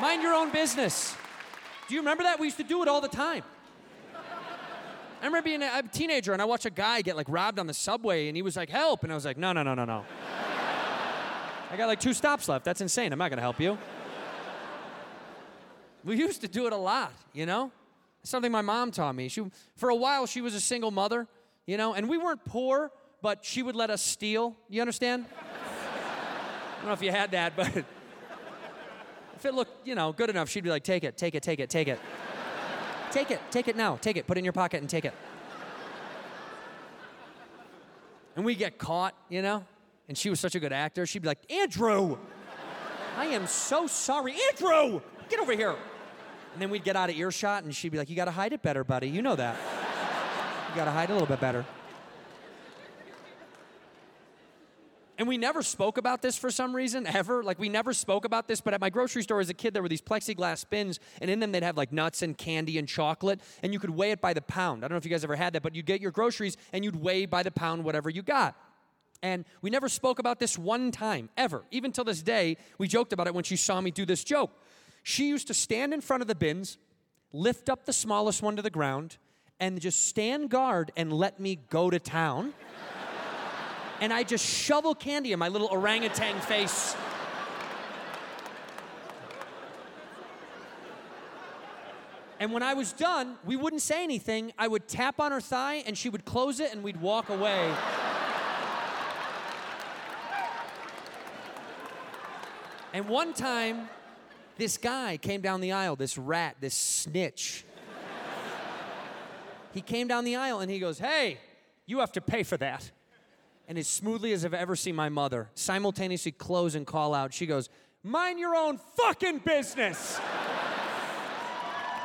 Mind your own business. Do you remember that? We used to do it all the time. I remember being a, a teenager and I watched a guy get like robbed on the subway and he was like, help. And I was like, no, no, no, no, no. I got like two stops left. That's insane. I'm not gonna help you. We used to do it a lot, you know? Something my mom taught me. She, for a while, she was a single mother, you know, and we weren't poor, but she would let us steal. You understand? I don't know if you had that, but if it looked, you know, good enough, she'd be like, take it, take it, take it, take it. Take it, take it now, take it, put it in your pocket and take it. And we get caught, you know? And she was such a good actor. She'd be like, Andrew, I am so sorry. Andrew, get over here. And then we'd get out of earshot and she'd be like, You gotta hide it better, buddy. You know that. You gotta hide a little bit better. And we never spoke about this for some reason, ever. Like, we never spoke about this, but at my grocery store as a kid, there were these plexiglass bins, and in them they'd have like nuts and candy and chocolate, and you could weigh it by the pound. I don't know if you guys ever had that, but you'd get your groceries and you'd weigh by the pound whatever you got. And we never spoke about this one time, ever. Even till this day, we joked about it when she saw me do this joke. She used to stand in front of the bins, lift up the smallest one to the ground, and just stand guard and let me go to town and I just shovel candy in my little orangutan face. And when I was done, we wouldn't say anything. I would tap on her thigh and she would close it and we'd walk away. and one time, this guy came down the aisle, this rat, this snitch. he came down the aisle and he goes, Hey, you have to pay for that and as smoothly as I've ever seen my mother simultaneously close and call out, she goes, Mind your own fucking business.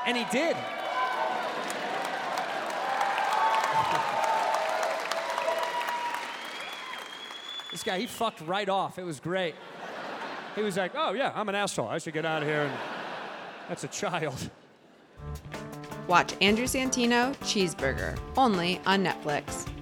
and he did. this guy, he fucked right off. It was great. He was like, Oh, yeah, I'm an asshole. I should get out of here. And that's a child. Watch Andrew Santino Cheeseburger only on Netflix.